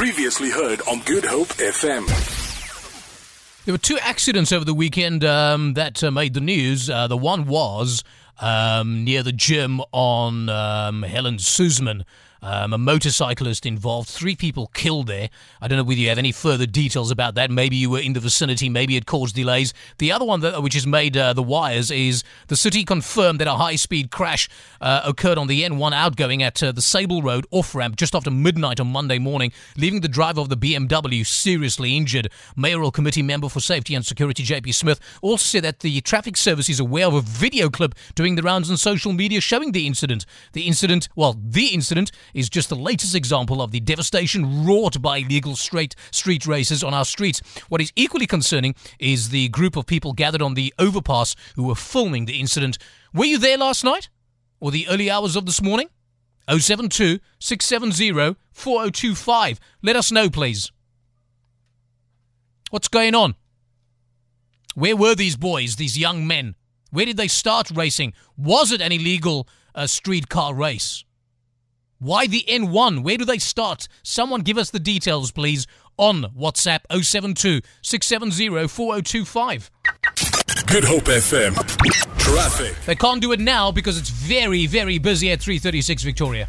Previously heard on Good Hope FM. There were two accidents over the weekend um, that uh, made the news. Uh, the one was um, near the gym on um, Helen Suzman. Um, a motorcyclist involved, three people killed there. I don't know whether you have any further details about that. Maybe you were in the vicinity, maybe it caused delays. The other one, that, which has made uh, the wires, is the city confirmed that a high speed crash uh, occurred on the N1 outgoing at uh, the Sable Road off ramp just after midnight on Monday morning, leaving the driver of the BMW seriously injured. Mayoral Committee member for Safety and Security JP Smith also said that the traffic service is aware of a video clip doing the rounds on social media showing the incident. The incident, well, the incident is just the latest example of the devastation wrought by illegal straight street races on our streets. What is equally concerning is the group of people gathered on the overpass who were filming the incident. Were you there last night? Or the early hours of this morning? 072 670 4025. Let us know, please. What's going on? Where were these boys, these young men? Where did they start racing? Was it an illegal uh, streetcar race? Why the N1? Where do they start? Someone give us the details, please, on WhatsApp 072 670 4025. Good Hope FM. Traffic. They can't do it now because it's very, very busy at 336 Victoria.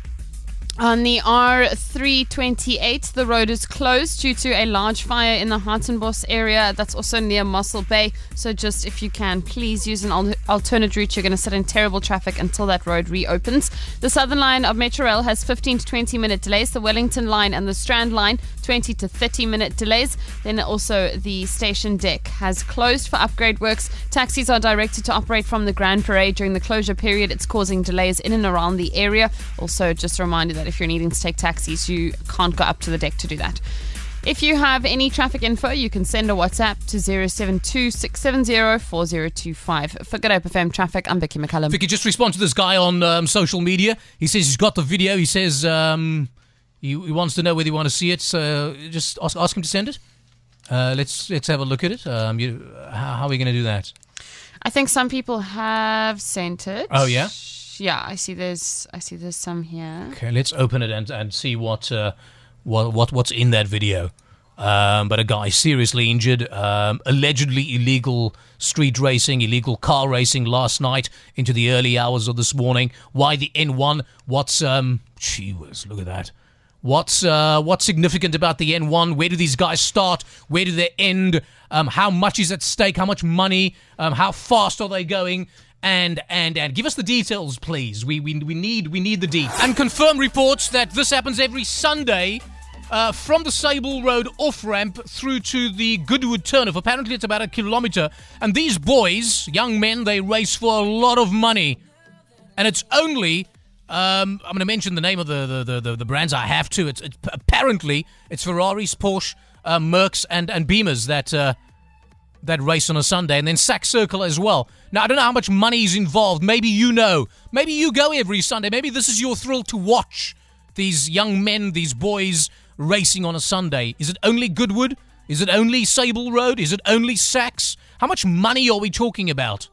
On the R328, the road is closed due to a large fire in the Hartenbos area. That's also near Mossel Bay. So, just if you can, please use an al- alternate route. You're going to sit in terrible traffic until that road reopens. The southern line of Metro Rail has 15 to 20 minute delays. The Wellington line and the Strand line, 20 to 30 minute delays. Then also the station deck has closed for upgrade works. Taxis are directed to operate from the Grand Parade during the closure period. It's causing delays in and around the area. Also, just a reminder that if you're needing to take taxis, you can't go up to the deck to do that. If you have any traffic info, you can send a WhatsApp to 072 670 4025. For Good Hope FM Traffic, I'm Vicky McCullum. Vicky, just respond to this guy on um, social media. He says he's got the video. He says um, he, he wants to know whether you want to see it. So just ask, ask him to send it. Uh, let's let's have a look at it. Um, you, how, how are we going to do that? I think some people have sent it. Oh, yeah? Yeah, I see there's I see there's some here. Okay, let's open it and, and see what uh, what what what's in that video. Um, but a guy seriously injured, um, allegedly illegal street racing, illegal car racing last night into the early hours of this morning. Why the N1? What's um? Gee whiz, look at that. What's uh, what's significant about the N1? Where do these guys start? Where do they end? Um, how much is at stake? How much money? Um, how fast are they going? And and and give us the details, please. We we, we need we need the details. And confirm reports that this happens every Sunday. Uh, from the Sable Road off ramp through to the Goodwood turnoff. Apparently, it's about a kilometer. And these boys, young men, they race for a lot of money. And it's only um, I'm going to mention the name of the the, the, the, the brands. I have to. It's, it's apparently it's Ferraris, Porsche, uh, Mercs, and and Beamers that uh, that race on a Sunday, and then Sack Circle as well. Now I don't know how much money is involved. Maybe you know. Maybe you go every Sunday. Maybe this is your thrill to watch these young men, these boys racing on a Sunday. Is it only Goodwood? Is it only Sable Road? Is it only Sacks? How much money are we talking about?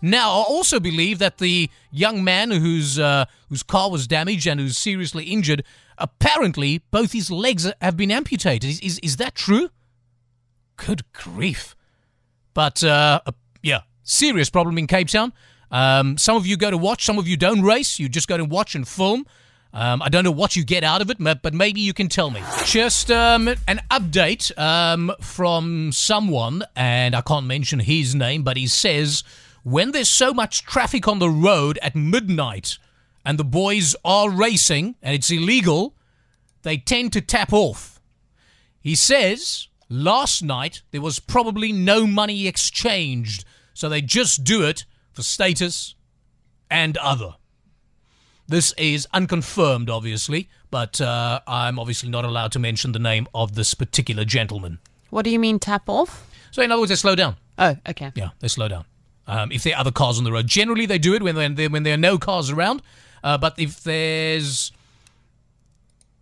Now, I also believe that the young man whose uh, whose car was damaged and who's seriously injured, apparently both his legs have been amputated. Is is, is that true? Good grief! But uh, yeah, serious problem in Cape Town. Um, some of you go to watch, some of you don't race. You just go to watch and film. Um, I don't know what you get out of it, but maybe you can tell me. Just um, an update um, from someone, and I can't mention his name, but he says when there's so much traffic on the road at midnight and the boys are racing and it's illegal, they tend to tap off. He says last night there was probably no money exchanged, so they just do it for status and other. This is unconfirmed, obviously, but uh, I'm obviously not allowed to mention the name of this particular gentleman. What do you mean tap off? So, in other words, they slow down. Oh, okay. Yeah, they slow down. Um, if there are other cars on the road, generally they do it when there when there are no cars around. Uh, but if there's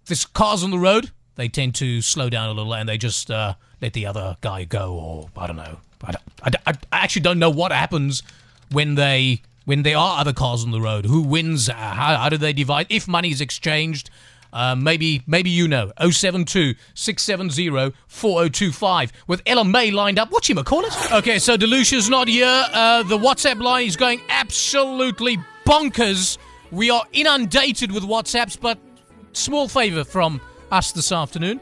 there's cars on the road, they tend to slow down a little and they just uh, let the other guy go, or I don't know. I, I, I actually don't know what happens when they when there are other cars on the road. Who wins? Uh, How, how do they divide? If money is exchanged, Uh, maybe maybe you know 072 670 4025 with Ella May lined up. What you call it? Okay, so Delucia's not here. Uh, the WhatsApp line is going absolutely bonkers. We are inundated with WhatsApps, but small favor from us this afternoon.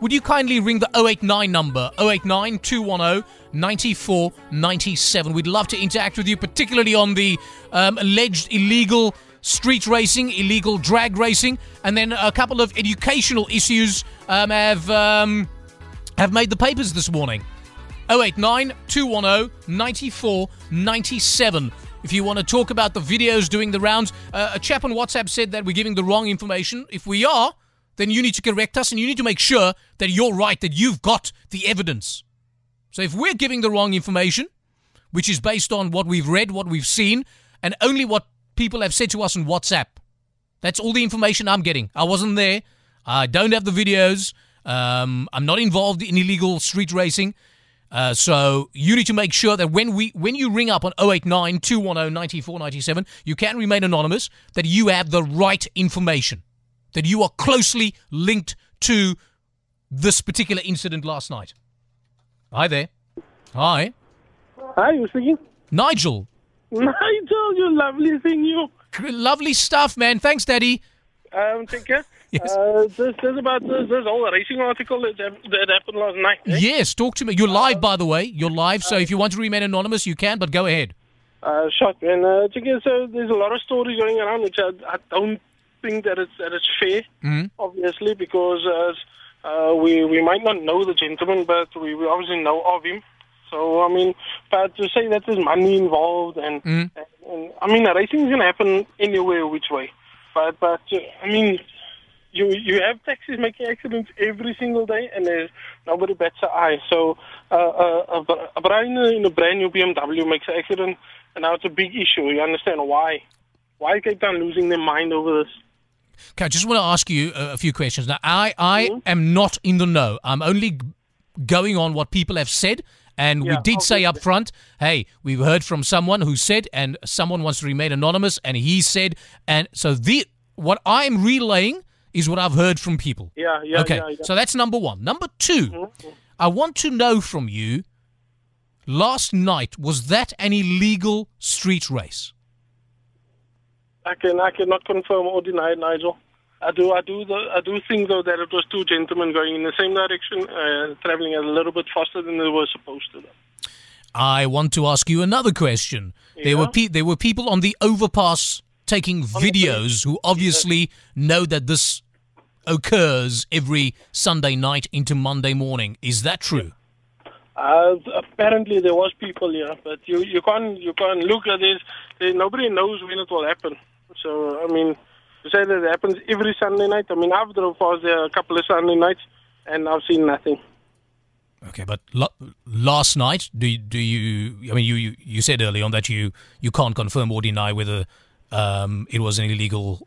Would you kindly ring the 089 number 089 210 9497? We'd love to interact with you, particularly on the um, alleged illegal street racing, illegal drag racing, and then a couple of educational issues um, have um, have made the papers this morning. 089 210 9497. If you want to talk about the videos doing the rounds, uh, a chap on WhatsApp said that we're giving the wrong information. If we are, then you need to correct us and you need to make sure that you're right, that you've got the evidence. So if we're giving the wrong information, which is based on what we've read, what we've seen, and only what people have said to us on WhatsApp, that's all the information I'm getting. I wasn't there. I don't have the videos. Um, I'm not involved in illegal street racing. Uh, so you need to make sure that when we when you ring up on 089 210 9497, you can remain anonymous, that you have the right information, that you are closely linked to this particular incident last night. Hi there. Hi. Hi, you speaking? Nigel. Nigel, you lovely thing, you. Lovely stuff, man. Thanks, Daddy. Um, take care. Yes. Uh, this, this about this, this whole racing article that, that happened last night. eh? Yes, talk to me. You're live, by the way. You're live, so if you want to remain anonymous, you can, but go ahead. Uh, shot, man. Uh, take care. So there's a lot of stories going around, which I, I don't think that it's that it's fair. Obviously, because uh, uh, we we might not know the gentleman, but we, we obviously know of him. So I mean, but to say that there's money involved, and, and, and I mean, racing is going to happen anywhere, which way. But but uh, I mean, you you have taxis making accidents every single day, and there's nobody bats an eye. So uh, uh, a, a brand in a brand new BMW makes an accident, and now it's a big issue. You understand why? Why is Cape Town losing their mind over this? Okay, I just want to ask you a, few questions. Now, I, I mm-hmm. am not in the know. I'm only going on what people have said. And we Yeah, did say up front, hey, we've heard from someone who said, and someone wants to remain anonymous, and he said, and so the what I'm relaying is what I've heard from people. Yeah, yeah, Okay, yeah, yeah. so that's number one. Number 2 mm-hmm. I want to know from you. Last night was that an illegal street race? I can I cannot confirm or deny it, Nigel. I do I do the, I do think though that it was two gentlemen going in the same direction, uh, traveling a little bit faster than they were supposed to. I want to ask you another question. There were pe- there were people on the overpass taking videos who obviously know that this occurs every Sunday night into Monday morning. Is that true? Uh, apparently there was people here, but you you can't you can't look at this. Nobody knows when it will happen. So I mean, to say that it happens every Sunday night. I mean, I've drove past there a couple of Sunday nights, and I've seen nothing. Okay, but lo- last night, do you, do you? I mean, you, you you said early on that you you can't confirm or deny whether um, it was an illegal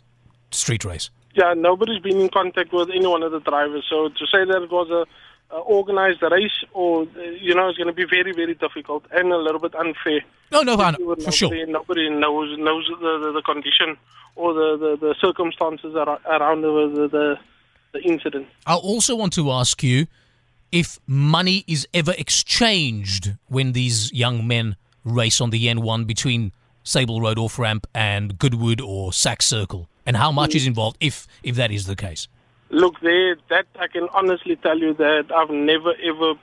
street race. Yeah, nobody's been in contact with any one of the drivers. So to say that it was a, a organized race, or uh, you know, it's going to be very, very difficult and a little bit unfair. No, no, Nobody- for sure. Nobody knows knows the, the, the condition or the, the, the circumstances around the, the, the the incident. I also want to ask you if money is ever exchanged when these young men race on the N1 between Sable Road off ramp and Goodwood or Sack Circle, and how much is involved if if that is the case. Look, there, that I can honestly tell you that I've never ever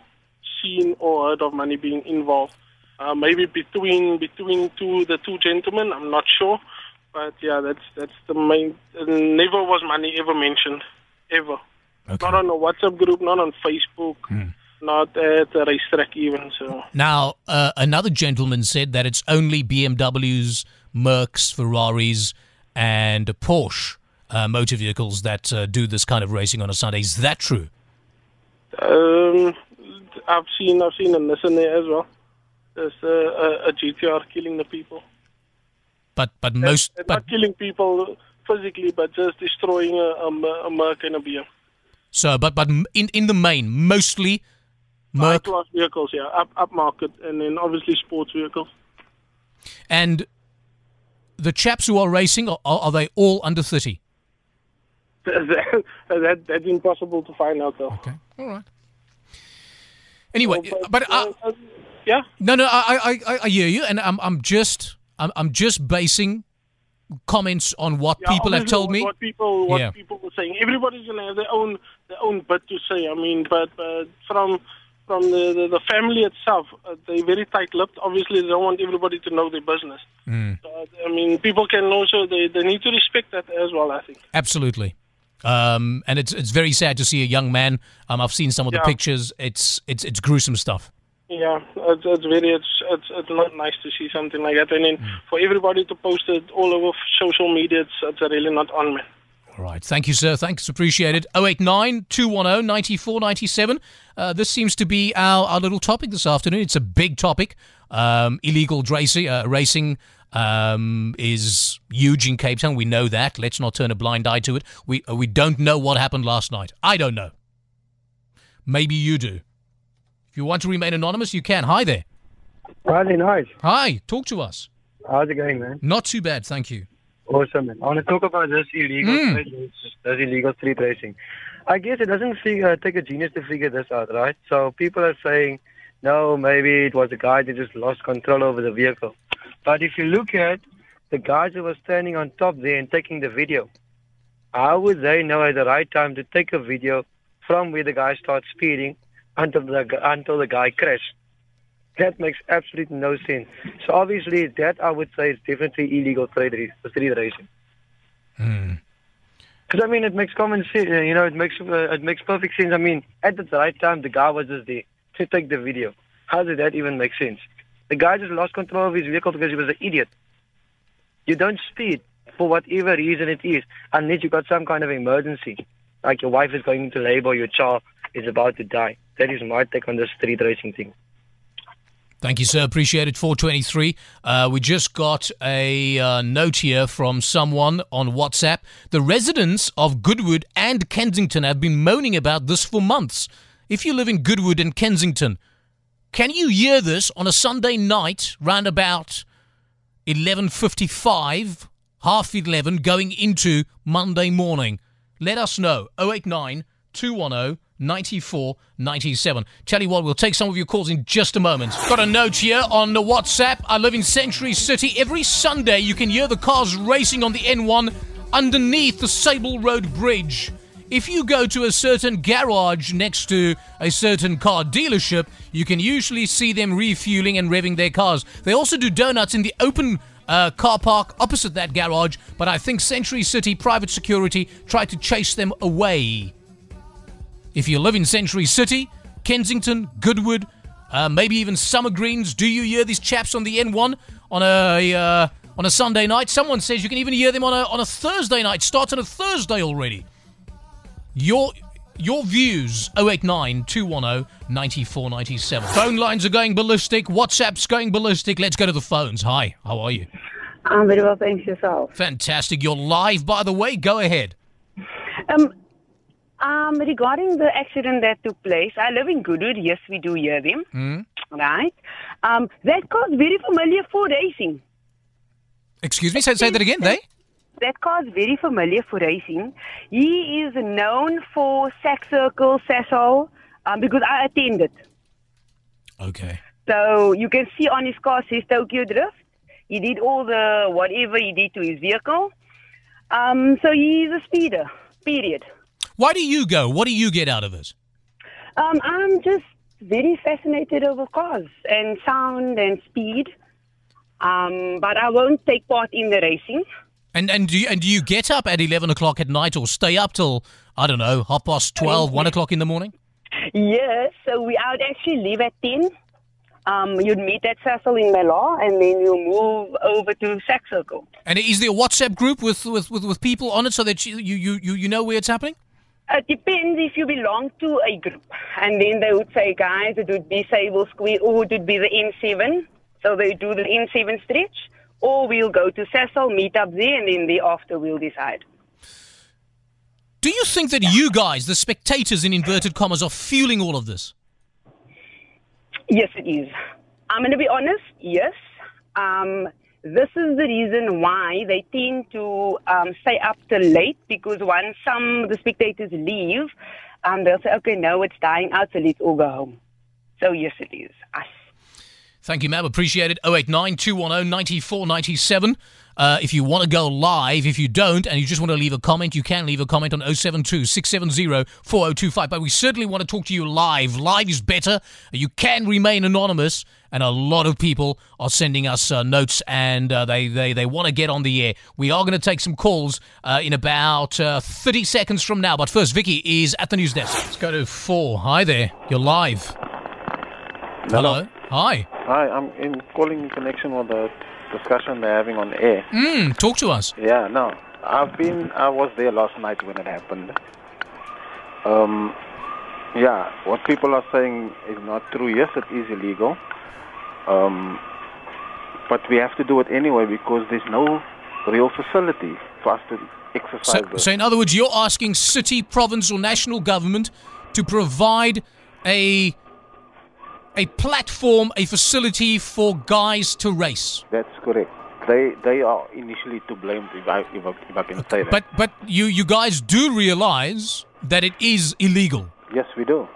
seen or heard of money being involved. Uh, maybe between between two the two gentlemen, I'm not sure, but yeah, that's that's the main. Never was money ever mentioned, ever. Okay. Not on a WhatsApp group, not on Facebook, not at a racetrack even. So Now, uh, another gentleman said that it's only BMWs, Mercs, Ferraris, and Porsche uh, motor vehicles that uh, do this kind of racing on a Sunday. Is that true? um, I've seen I've seen a Nissan there as well. There's a, a, a GTR killing the people. But but most It's but not killing people physically, but just destroying a, a, a Merc and a BM. so but but in in the main, mostly Merc High-class vehicles, yeah, up upmarket, and then obviously sports vehicles. and the chaps who are racing are, are they all under thirty? that, that that's impossible to find out though. Okay. All right. Anyway, but uh, uh, yeah, no, no, I, I, I, hear you, and I'm, I'm just, I'm, I'm just basing comments on what yeah, people have told me. What people, what Yeah. people were saying. Everybody's gonna have their own their own bit to say. I mean, but uh, from from the, the, the family itself, uh, they're very tight-lipped. Obviously, they don't want everybody to know their business. Mm. So, I mean, people can also they, they need to respect that as well. I think. Absolutely. Um, and it's it's very sad to see a young man. Um, I've seen some of the pictures. It's it's it's gruesome stuff. Yeah, it's, it's very it's, it's it's not nice to see something like that, and then Mm. for everybody to post it all over social media, it's, it's really not on me. All right. Thank you, sir. Thanks. Appreciate it. 089 210 9497. Uh, this seems to be our, our little topic this afternoon. It's a big topic. Um, illegal racing, uh, racing um, is huge in Cape Town. We know that. Let's not turn a blind eye to it. We, uh, we don't know what happened last night. I don't know. Maybe you do. If you want to remain anonymous, you can. Hi there. Riley, nice. Hi. Talk to us. How's it going, man? Not too bad. Thank you. Awesome, man. I want to talk about this illegal, Mm. street, this illegal street racing. I guess it doesn't figure, uh, take a genius to figure this out, right? So people are saying, no, maybe it was a guy that just lost control over the vehicle. But if you look at the guys who were standing on top there and taking the video, how would they know at the right time to take a video from where the guy starts speeding until the until the guy crashed? That makes absolutely no sense. So obviously, that I would say is definitely illegal street street racing. Because I mean, it makes common sense. You know, it makes uh, it makes perfect sense. I mean, at the right time, the guy was just there to take the video. How did that even make sense? The guy just lost control of his vehicle because he was an idiot. You don't speed for whatever reason it is, unless you've got some kind of emergency, like your wife is going into labor, or your child is about to die. That is my take on this street racing thing. Thank you, sir. Appreciate it. 423. Uh, we just got a uh, note here from someone on WhatsApp. The residents of Goodwood and Kensington have been moaning about this for months. If you live in Goodwood and Kensington, can you hear this on a Sunday night round about 11.55, half 11, going into Monday morning? Let us know. 089 210 94 97. Tell you what, we'll take some of your calls in just a moment. Got a note here on the WhatsApp. I live in Century City. Every Sunday, you can hear the cars racing on the N1 underneath the Sable Road Bridge. If you go to a certain garage next to a certain car dealership, you can usually see them refueling and revving their cars. They also do donuts in the open uh, car park opposite that garage, but I think Century City Private Security tried to chase them away. If you live in Century City, Kensington, Goodwood, uh, maybe even Summer Greens, do you hear these chaps on the N1 on a uh, on a Sunday night? Someone says you can even hear them on a on a Thursday night. Starts on a Thursday already. Your your views 089 210 9497. Phone lines are going ballistic. WhatsApp's going ballistic. Let's go to the phones. Hi, how are you? I'm very well, thanks yourself. Fantastic. You're live, by the way. Go ahead. Um, um, regarding the accident that took place, I live in Goodwood. Yes, we do hear them. Right. Um, that car's very familiar for racing. Excuse me, say, say that again. They? That car is very familiar for racing. He is known for Sack Circle, Sasol, um, because I attended. Okay. So you can see on his car says Tokyo Drift. He did all the whatever he did to his vehicle. Um, so he's a speeder. Period. Why do you go? What do you get out of this? Um, I'm just very fascinated over cars and sound and speed. Um, but I won't take part in the racing. And and do you, and do you get up at eleven o'clock at night or stay up till I don't know half past 12, 1 o'clock in the morning? Yes, so we I would actually leave at 10. Um, you'd meet at Cecil in Mela and then you'll move over to Sack Circle. And is there a WhatsApp group with, with, with, with people on it so that you, you, you, you know where it's happening? It depends if you belong to a group. And then they would say, guys, it would be Sable Square or it would be the N7. So they do the N7 stretch. Or we'll go to Cecil, meet up there, and then thereafter we'll decide. Do you think that you guys, the spectators in inverted commas, are fueling all of this? Yes, it is. I'm going to be honest. Yes. Um, This is the reason why they tend to um, stay up till late because once some of the spectators leave, um, they'll say, okay, no, it's dying out, so let's all go home. So, yes, it is us. Thank you, ma'am. Appreciate it. 089 210 9497. Uh, if you want to go live, if you don't, and you just want to leave a comment, you can leave a comment on 072 670 4025. But we certainly want to talk to you live. Live is better. You can remain anonymous, and a lot of people are sending us uh, notes and uh, they, they, they want to get on the air. We are going to take some calls uh, in about uh, 30 seconds from now. But first, Vicky is at the news desk. Let's go to four. Hi there. You're live. Hello. Hi. Hi, I'm in calling in connection with the discussion they're having on air. Mm, talk to us. Yeah, no, I've been, I was there last night when it happened. Um, yeah, what people are saying is not true. Yes, it is illegal. Um, but we have to do it anyway because there's no real facility for us to exercise So, so, in other words, you're asking city, province, or national government to provide a a platform, a facility for guys to race. That's correct. They they are initially to blame, if I, if I, if I can say that. But but you you guys do realize that it is illegal. Yes, we do.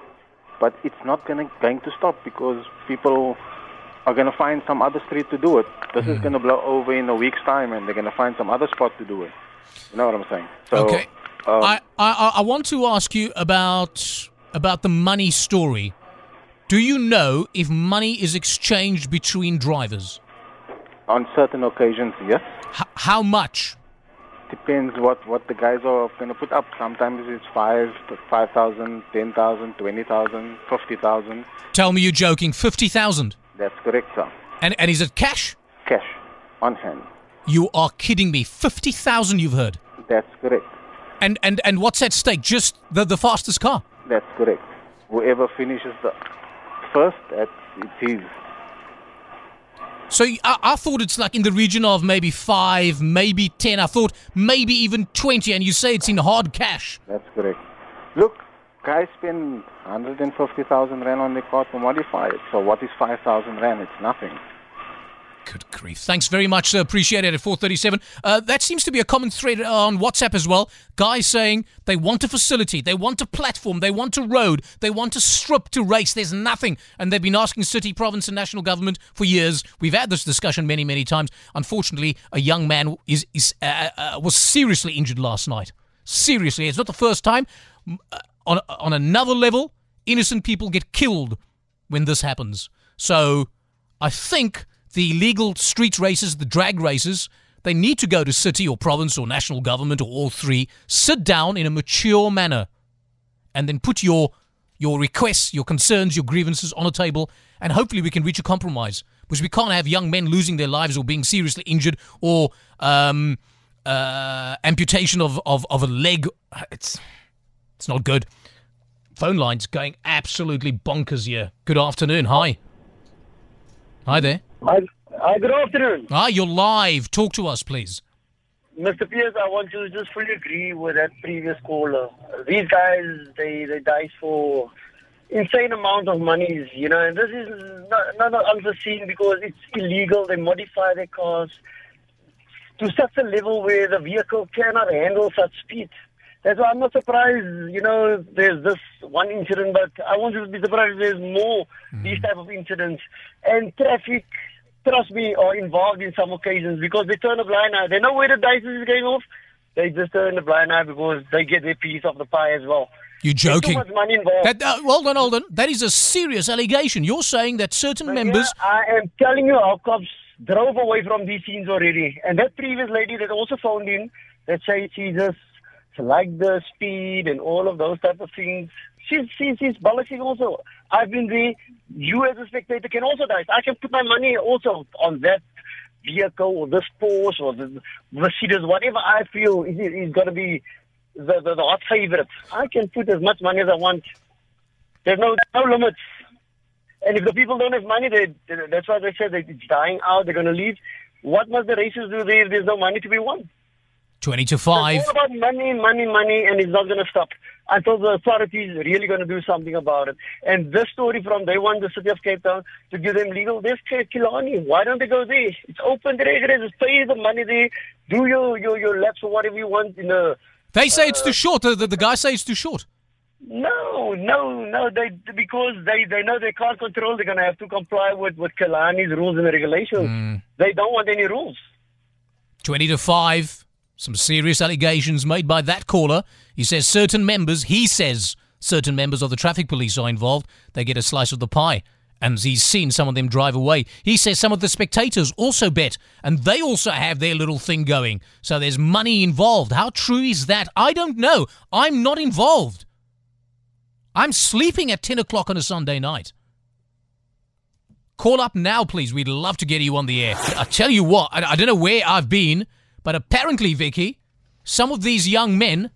But it's not gonna, going to stop because people are going to find some other street to do it. This Hmm. is going to blow over in a week's time and they're going to find some other spot to do it. You know what I'm saying? So, okay. um, I, I I want to ask you about about the money story. Do you know if money is exchanged between drivers? on certain occasions, yes. H- how much? Depends what, what the guys are going to put up. Sometimes it's five, five thousand, ten thousand, twenty thousand, fifty thousand. Tell me you're joking. Fifty thousand. That's correct, sir. And and is it cash? Cash on hand. You are kidding me. Fifty thousand. You've heard. That's correct. And and and what's at stake? Just the the fastest car. That's correct. Whoever finishes the first, that's it is. So I thought it's like in the region of maybe five, maybe ten. I thought maybe even twenty. And you say it's in hard cash. That's correct. Look, guys spend 150,000 rand on the car to modify it. So what is 5,000 rand? It's nothing. Good grief. Thanks very much, sir. Appreciate it at 437. Uh, that seems to be a common thread on WhatsApp as well. Guys saying they want a facility, they want a platform, they want a road, they want a strip to race. There's nothing. And they've been asking city, province, and national government for years. We've had this discussion many, many times. Unfortunately, a young man is, is uh, uh, was seriously injured last night. Seriously. It's not the first time. Uh, On, on another level, innocent people get killed when this happens. So I think the illegal street races, the drag races, they need to go to city or province or national government or all three, sit down in a mature manner, and then put your your requests, your concerns, your grievances on a table, and hopefully we can reach a compromise. Because we can't have young men losing their lives or being seriously injured or um, uh, amputation of, of, of a leg. It's it's not good. Phone lines going absolutely bonkers here. Good afternoon. Hi. Hi there. Hi, hi, good afternoon. Hi, you're live. Talk to us, please. Mr. Pierce, I want to just fully agree with that previous caller. These guys, they, they dice for insane amount of monies, you know, and this is not, not unforeseen because it's illegal. They modify their cars to such a level where the vehicle cannot handle such speed. That's why I'm not surprised, you know, there's this one incident, but I won't be surprised there's more these type of incidents. And traffic, trust me, are involved in some occasions because they turn a blind eye. They know where the dice is going off. They just turn a blind eye because they get their piece of the pie as well. You're There's joking. too much money involved. That, uh, hold on, hold on. That is a serious allegation. You're saying that certain members. Yeah, I am telling you, our cops drove away from these scenes already. And that previous lady that also phoned in that said she liked the speed and all of those type of things. She's, she's, she's balancing also. I've been there. You as a spectator can also die. I can put my money also on that vehicle or this Porsche or the Mercedes, whatever I feel is, is going to be the, the, the hot favorite. I can put as much money as I want. There's no, no limits. And if the people don't have money, they, that's why they said that it's dying out. They're going to leave. What must the races do there there's no money to be won? 20 to 5. It's 5. all about money, money, money, and it's not going to stop until the authorities really going to do something about it. And this story from day one, the city of Cape Town, to give them legal, there's K- Killarney. Why don't they go there? It's open there. Just pay the money there. Do your, your, your laps or whatever you want in the... They say it's too uh, short. The, the, the guys say it's too short. No, no, no. They because they, they know they can't control. They're gonna have to comply with with Killarney's rules and regulations. Hmm. They don't want any rules. 20 to 5. Some serious allegations made by that caller. He says certain members, he says certain members of the traffic police are involved. They get a slice of the pie. And he's seen some of them drive away. He says some of the spectators also bet, and they also have their little thing going. So there's money involved. How true is that? I don't know. I'm not involved. I'm sleeping at 10 o'clock on a Sunday night. Call up now, please. We'd love to get you on the air. I tell you what, I, I don't know where I've been, but apparently, Vicky, some of these young men,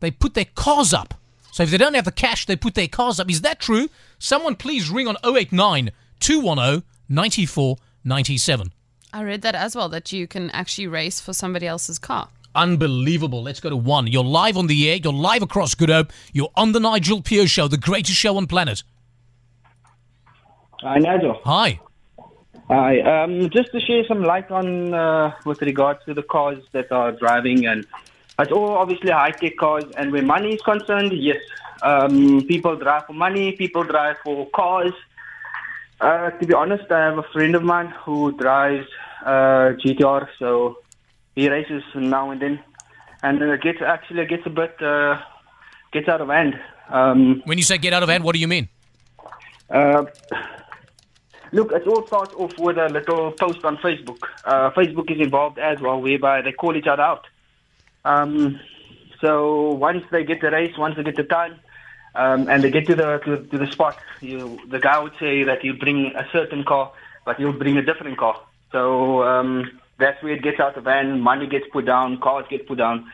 they put their cars up. So if they don't have the cash, they put their cars up. Is that true? Someone please ring on 089 210 9497. I read that as well, that you can actually race for somebody else's car. Unbelievable. Let's go to one. You're live on the air. You're live across Good Hope. You're on the Nigel Pierce Show, the greatest show on planet. Hi, Nigel. Hi. Hi. Um, just to share some light on uh, with regards to the cars that are driving, and it's all obviously high tech cars. And where money is concerned, yes, um, people drive for money. People drive for cars. Uh, to be honest, I have a friend of mine who drives uh, GTR, so he races now and then, and it gets actually gets a bit uh, gets out of hand. Um, When you say get out of hand, what do you mean? uh, look, it all starts off with a little post on Facebook. Uh, Facebook is involved as well, whereby they call each other out. Um, so once they get the race, once they get the time, um, and they get to the to, to the spot, you, the guy would say that he'll bring a certain car, but you'll bring a different car. So um, that's where it gets out of hand. Money gets put down, cars get put down.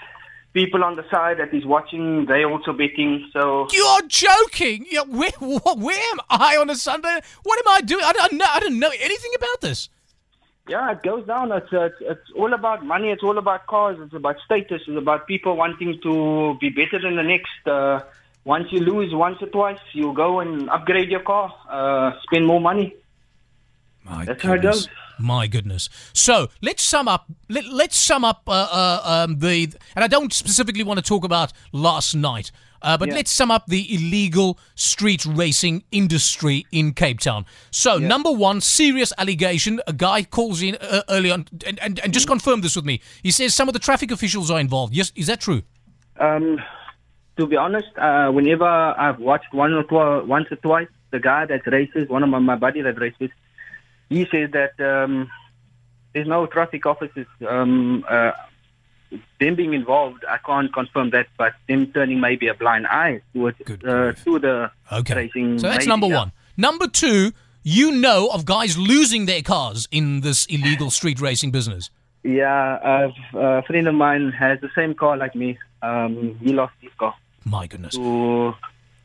People on the side that is watching, they also betting. So You're joking. Yeah, where, where am I on a Sunday? What am I doing? I don't know. I don't know anything about this. Yeah, it goes down. It's, it's it's all about money. It's all about cars. It's about status. It's about people wanting to be better than the next. Uh, once you lose once or twice, you go and upgrade your car, uh, spend more money. My That's how it goes. My goodness. So let's sum up. Let, let's sum up uh, uh, um, the. And I don't specifically want to talk about last night, uh, but Yeah. let's sum up the illegal street racing industry in Cape Town. So number one, serious allegation. A guy calls in uh, early on, and, and, and just confirm this with me. He says some of the traffic officials are involved. Yes, is that true? Um, to be honest, uh, whenever I've watched one or twi- once or twice, the guy that races, one of my, my buddy that races, he says that um, there's no traffic officers. Um, uh, them being involved, I can't confirm that, but them turning maybe a blind eye towards uh, to the Okay. racing. So that's maybe, number yeah. one. Number two, you know of guys losing their cars in this illegal street racing business. Yeah, uh, a friend of mine has the same car like me. Um, he lost his car My goodness. to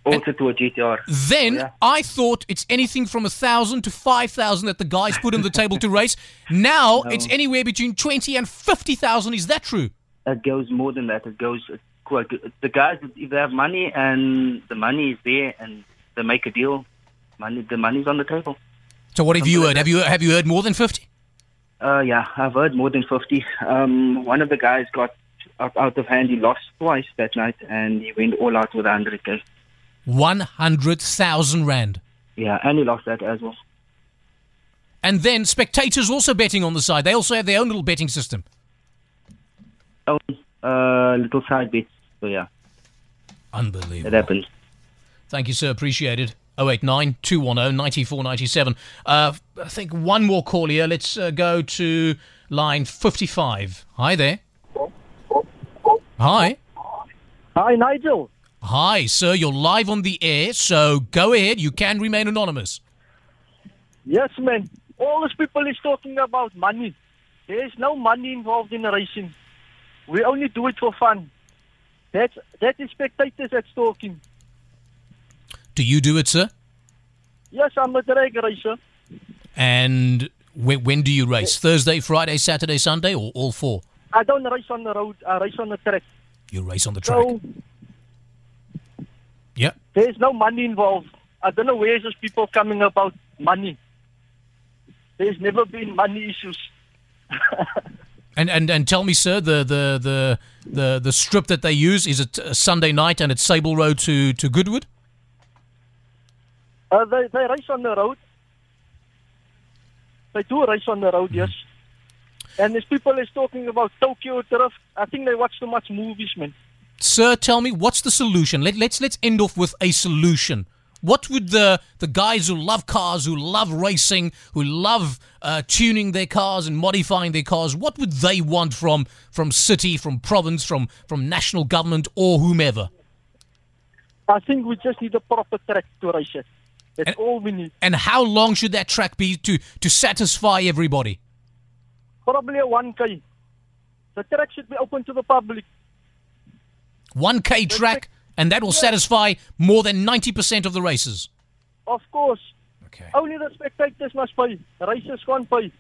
also to a GTR. Then Yeah. I thought it's anything from a thousand to five thousand that the guys put on the table to race. Now it's anywhere between twenty and fifty thousand. Is that true? It goes more than that. It goes quite. The guys, if they have money and the money is there and they make a deal, money the money's on the table. So what have you heard? Have you have you heard more than fifty? Uh, yeah, I've heard more than fifty. Um, one of the guys got out, of hand. He lost twice that night, and he went all out with hundred k. One hundred thousand rand. Yeah, and he lost that as well. And then spectators also betting on the side. They also have their own little betting system. Oh, uh, little side bits. So yeah, Unbelievable. it happens. Thank you, sir. Appreciated. it. 089 210 9497. Uh, I think one more call here. Let's uh, go to line 55. Hi there. Hi. Hi, Nigel. Hi, sir. You're live on the air, so go ahead. You can remain anonymous. Yes, man. All these people is talking about money. There is no money involved in racing. We only do it for fun. That's that is spectators that's talking. Do you do it, sir? Yes, I'm a drag racer. And when, when do you race? Thursday, Friday, Saturday, Sunday, or all four? I don't race on the road. I race on the track. You race on the track. So. There's no money involved. I don't know where these people coming about money. There's never been money issues. And, and and tell me, sir, the, the, the, the, the strip that they use, is it a Sunday night and it's Sable Road to, to Goodwood? Uh, they, they race on the road. They do race on the road, yes. And there's people is talking about Tokyo Drift. I think they watch too much movies, man. Sir, tell me, what's the solution? Let, let's, let's end off with a solution. What would the, the guys who love cars, who love racing, who love uh, tuning their cars and modifying their cars, what would they want from, from city, from province, from, from national government, or whomever? I think we just need a proper track to race it. That's all we need. And how long should that track be to, to satisfy everybody? Probably a 1K. The track should be open to the public. 1K track, and that will satisfy more than 90% of the races. Of course. Okay. Only the spectators must pay. The racers can't pay.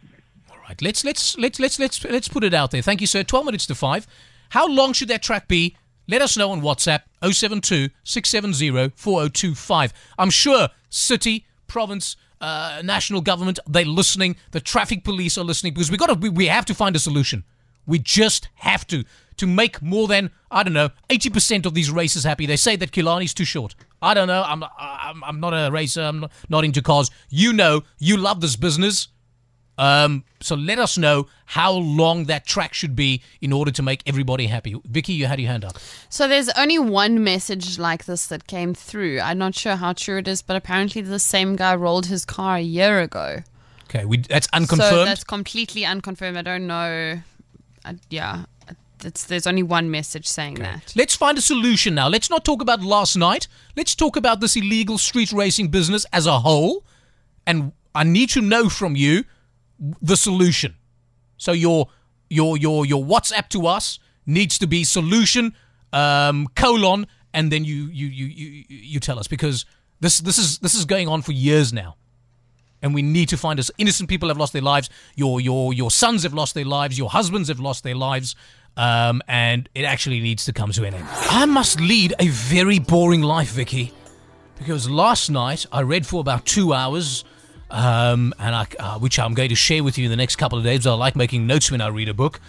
Right, let's let's let's let's let's let's put it out there. Thank you, sir. Twelve minutes to five. How long should that track be? Let us know on WhatsApp 072 670 4025. I'm sure city, province, uh, national government, they're listening. The traffic police are listening because we got to we, we have to find a solution. We just have to to make more than I don't know 80% of these races happy. They say that Killarney's too short. I don't know. I'm I'm, I'm not a racer. I'm not, not into cars. You know, you love this business. Um, so let us know how long that track should be in order to make everybody happy. Vicky, you had your hand up. So there's only one message like this that came through. I'm not sure how true it is, but apparently the same guy rolled his car a year ago. Okay, we that's unconfirmed. So that's completely unconfirmed. I don't know. I, yeah, it's, there's only one message saying that. Let's find a solution now. Let's not talk about last night. Let's talk about this illegal street racing business as a whole. And I need to know from you the solution. So your your your your WhatsApp to us needs to be solution um, colon and then you you you you you tell us because this this is this is going on for years now. And we need to find us. Innocent people have lost their lives. Your your your sons have lost their lives. Your husbands have lost their lives. Um, and it actually needs to come to an end. I must lead a very boring life, Vicky, because last night I read for about two hours, um, and I, uh, which I'm going to share with you in the next couple of days. I like making notes when I read a book,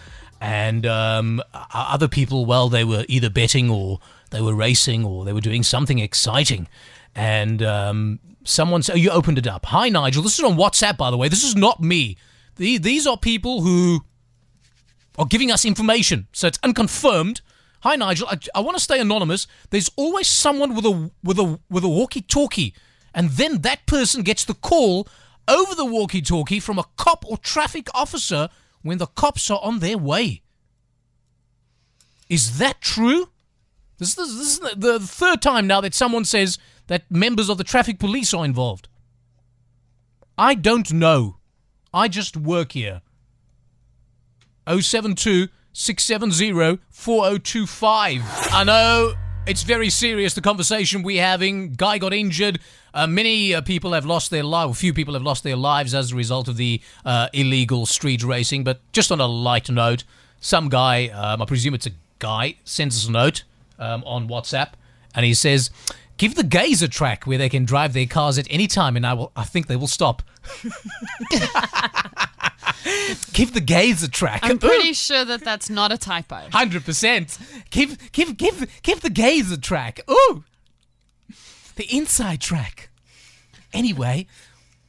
and um, other people, well, they were either betting or they were racing or they were doing something exciting, and um, someone said, oh, "You opened it up." Hi, Nigel. This is on WhatsApp, by the way. This is not me. The, these are people who are giving us information, so it's unconfirmed. Hi Nigel, I, I want to stay anonymous. There's always someone with a with a with a walkie-talkie, and then that person gets the call over the walkie-talkie from a cop or traffic officer when the cops are on their way. Is that true? This, this, this is the, the third time now that someone says that members of the traffic police are involved. I don't know. I just work here. 072 670 4025. I know it's very serious, the conversation we're having. Guy got injured. Uh, many uh, people have lost their life. A few people have lost their lives as a result of the uh, illegal street racing. But just on a light note, some guy, um, I presume it's a guy, sends us a note um, on WhatsApp, and he says, "Give the gays a track where they can drive their cars at any time, and I will. I think they will stop." Give the gays a track. I'm pretty sure that that's not a typo. Hundred percent. Give give give give the gays a track. Ooh, the inside track. Anyway,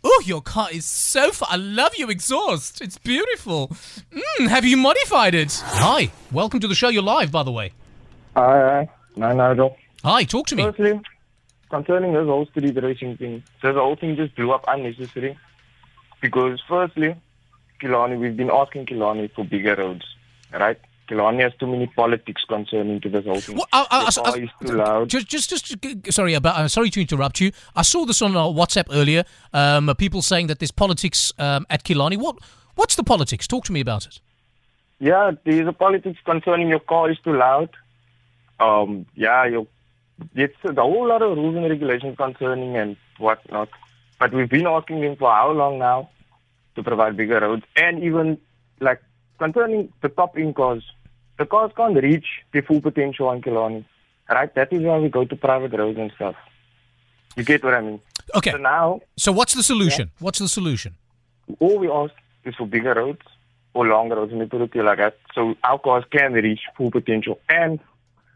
ooh, your car is so far. I love your exhaust. It's beautiful. Mm, have you modified it? Hi, welcome to the show. You're live, by the way. Hi, hi. No, Nigel. Hi, talk to me. Firstly, concerning this whole street racing thing, so the whole thing just blew up unnecessary. Because firstly, Killarney, we've been asking Killarney for bigger roads, right? Killarney has too many politics concerning to this whole thing. Well, I- I- I- is too loud. Just, just, just. Sorry about. Uh, sorry to interrupt you. I saw this on uh, WhatsApp earlier. Um, people saying that there's politics um, at Killarney. What, what's the politics? Talk to me about it. Yeah, there's a politics concerning your car is too loud. Um, yeah, your it's a whole lot of rules and regulations concerning and whatnot. But we've been asking them for how long now to provide bigger roads and even like concerning the top end cars, the cars can't reach the full potential on Killarney. Right? That is why we go to private roads and stuff. You get what I mean? Okay. So now, So what's the solution? What's the solution? all we ask is for bigger roads or longer roads, and we put it like that, so our cars can reach full potential. And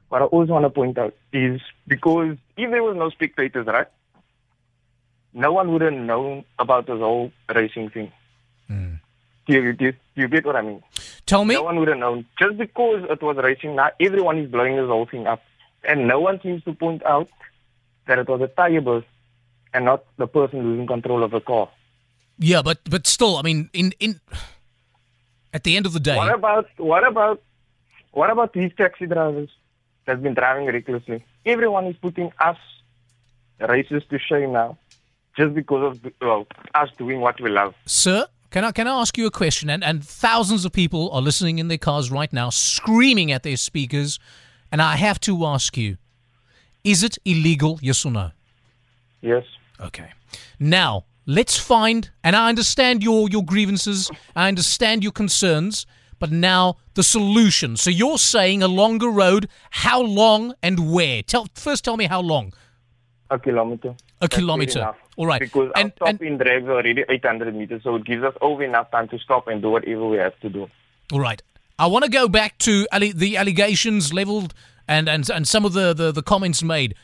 what I also want to point out is because if there was no spectators, right, no one would have known about this whole racing thing. Hmm. Do you, do, you, do you get what I mean? Tell me. No one would have known. Just because it was racing, now everyone is blowing this whole thing up. And no one seems to point out that it was a tire burst and not the person losing control of the car. Yeah, but but still, I mean, in in at the end of the day, What about what about what about these taxi drivers that's been driving recklessly? Everyone is putting us racers to shame now, just because of well, us doing what we love. sir, can I can I ask you a question? And and thousands of people are listening in their cars right now, screaming at their speakers, and I have to ask you: Is it illegal? Yes or no? Yes. Okay. Now let's find, and I understand your your grievances, I understand your concerns, but now the solution. So you're saying a longer road? How long and where? Tell first. Tell me how long. A kilometer. A That's kilometer. All right. Because And- our top in drive is already 800 meters, so it gives us over enough time to stop and do whatever we have to do. All right. I want to go back to the allegations leveled and, and, and some of the, the, the comments made.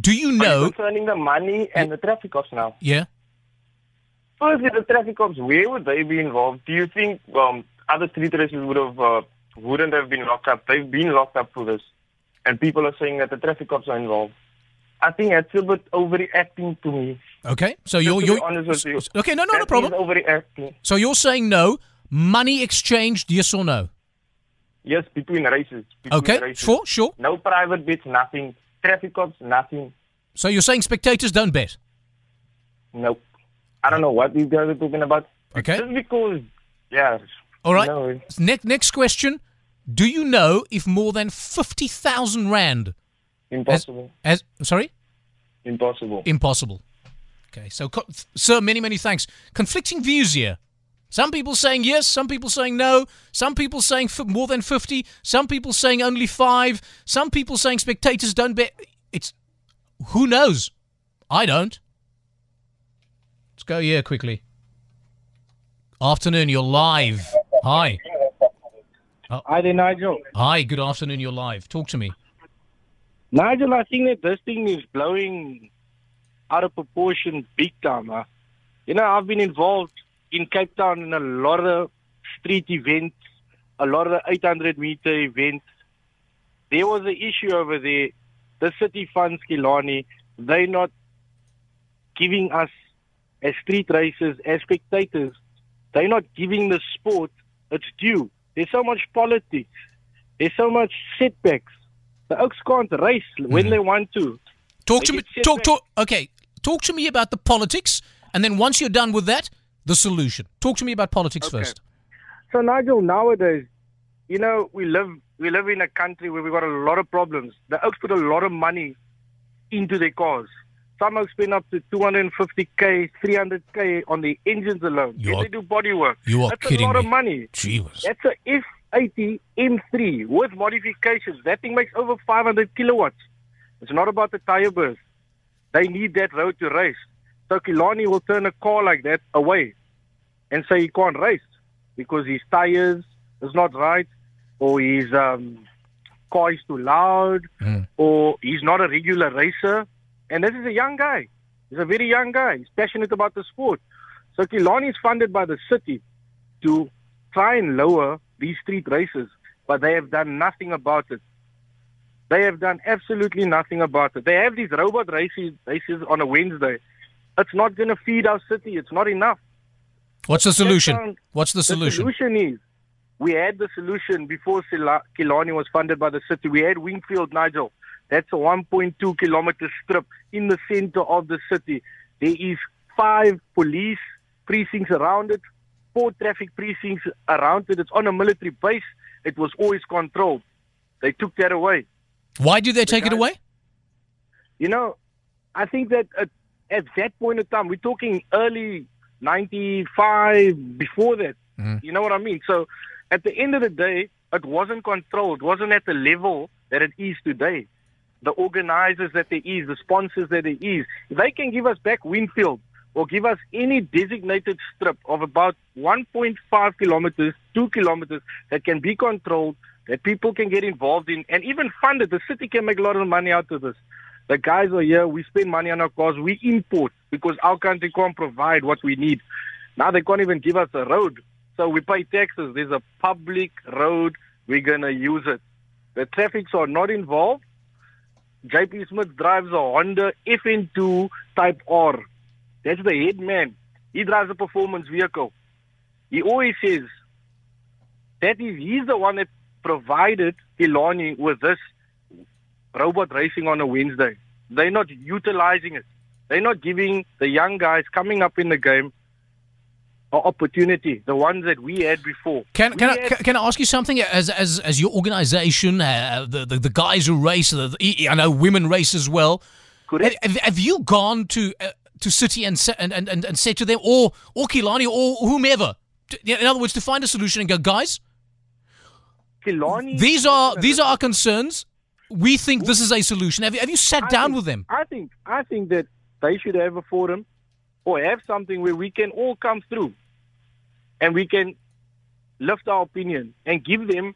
Do you know? Concerning the money and the traffic cops now. Yeah. Firstly, the traffic cops, where would they be involved? Do you think um, other street races would have uh, wouldn't have been locked up? They've been locked up for this, and people are saying that the traffic cops are involved. I think that's a bit overreacting to me. Okay. So Just you're you're honest with you. okay. No, no, no problem. overreacting. So you're saying no. Money exchanged? Yes or no? Yes, between races. Between Okay. races. Sure. Sure. No private bits, nothing. Traffic cops, nothing. So you're saying spectators don't bet? Nope. I don't know what these guys are talking about. Okay. Just because, yeah. All right. No, Next next question. Do you know if more than fifty thousand rand? impossible. As sorry. Impossible. Impossible. Okay, so, co- sir, many, many thanks. Conflicting views here. Some people saying yes, some people saying no, some people saying f- more than 50, some people saying only five, some people saying spectators don't bet. It's. Who knows? I don't. Let's go here quickly. Afternoon, you're live. Hi. Oh. Hi there, Nigel. Hi, good afternoon, you're live. Talk to me. Nigel, I think that this thing is blowing out of proportion big time. Huh? You know, I've been involved in Cape Town in a lot of street events, a lot of 800 meter events. There was an issue over there. The city funds Killarney, They're not giving us as street racers, as spectators, they're not giving the sport its due. There's so much politics. There's so much setbacks. The Oaks can't race when hmm. they want to. Talk They to me. Talk, talk. Okay, talk to me about the politics, and then once you're done with that, the solution. Talk to me about politics first. So Nigel, nowadays, you know, we live we live in a country where we've got a lot of problems. The Oaks put a lot of money into their cars. Some Oaks spend up to 250k, 300k on the engines alone. Then You're- they do body work. you are That's kidding a lot me. of money. Jeez. That's a F80 M3 with modifications. That thing makes over 500 kilowatts. It's not about the tire burst. They need that road to race. So Killarney will turn a car like that away and say he can't race because his tires is not right or his um, car is too loud or he's not a regular racer. And this is a young guy. He's a very young guy. He's passionate about the sport. So Killarney is funded by the city to try and lower these street races, but they have done nothing about it. They have done absolutely nothing about it. They have these robot races, races on a Wednesday. It's not going to feed our city. It's not enough. What's the solution? What's the solution? The solution is we had the solution before Killarney was funded by the city. We had Wingfield, Nigel. That's a 1.2 kilometer strip in the center of the city. There is five police precincts around it, four traffic precincts around it. It's on a military base. It was always controlled. They took that away. Why did they take it away? You know, I think that at, at that point in time, we're talking early 95, before that, mm-hmm. You know what I mean? So at the end of the day, it wasn't controlled, it wasn't at the level that it is today. The organizers that there is, the sponsors that there is, if they can give us back Wingfield or give us any designated strip of about 1.5 kilometers, 2 kilometers that can be controlled, that people can get involved in, and even funded. The city can make a lot of money out of this. The guys are here, we spend money on our cars, we import because our country can't provide what we need. Now they can't even give us a road. So we pay taxes. There's a public road. We're going to use it. The traffics are not involved. JP Smith drives a Honda FN2 Type R. That's the head man. He drives a performance vehicle. He always says that is he's the one that provided Killarney with this robot racing on a Wednesday. They're not utilizing it. They're not giving the young guys coming up in the game opportunity, the ones that we had before. Can, can, I, can, can I ask you something? As as, as your organization, uh, the, the the guys who race, the, the- I know women race as well. Correct. Have, have you gone to uh, to City and, and, and, and, said to them, or or Killarney, or whomever, in other words, to find a solution and go, guys, Killarney, these are these are our concerns. We think this is a solution. Have you, have you sat I down think- with them? I think I think that they should have a forum or have something where we can all come through and we can lift our opinion and give them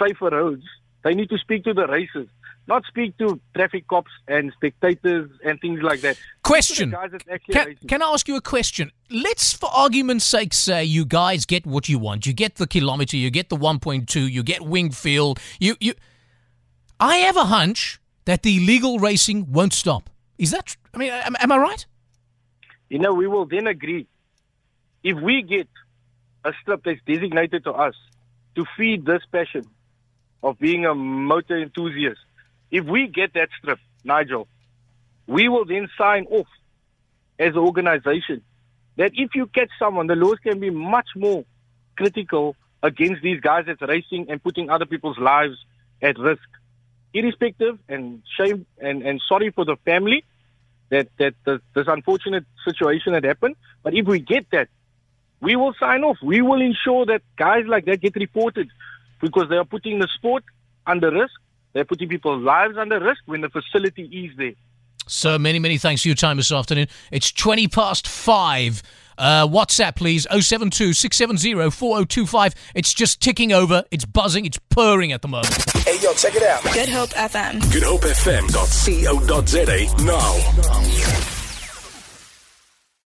safer roads. They need to speak to the racers, not speak to traffic cops and spectators and things like that. Speak to the Question. guys that's actually Can, can I ask you a question? Let's, for argument's sake, say you guys get what you want. You get the kilometer, you get the 1.2, you get Wingfield. You, you. I have a hunch that the illegal racing won't stop. Is that? I mean, am, am I right? you know, we will then agree if we get a strip that's designated to us to feed this passion of being a motor enthusiast. If we get that strip, Nigel, we will then sign off as an organization that if you catch someone, the laws can be much more critical against these guys that's racing and putting other people's lives at risk. Irrespective and shame and, and sorry for the family that, that this unfortunate situation had happened. But if we get that, we will sign off. We will ensure that guys like that get reported because they are putting the sport under risk. They're putting people's lives under risk when the facility is there. So many, many thanks for your time this afternoon. It's 20 past 5. Uh, WhatsApp, please. 072 670 4025. It's just ticking over. It's buzzing. It's purring at the moment. Hey, yo, check it out. Good Hope FM. Good Hope GoodHopeFM.co.za now.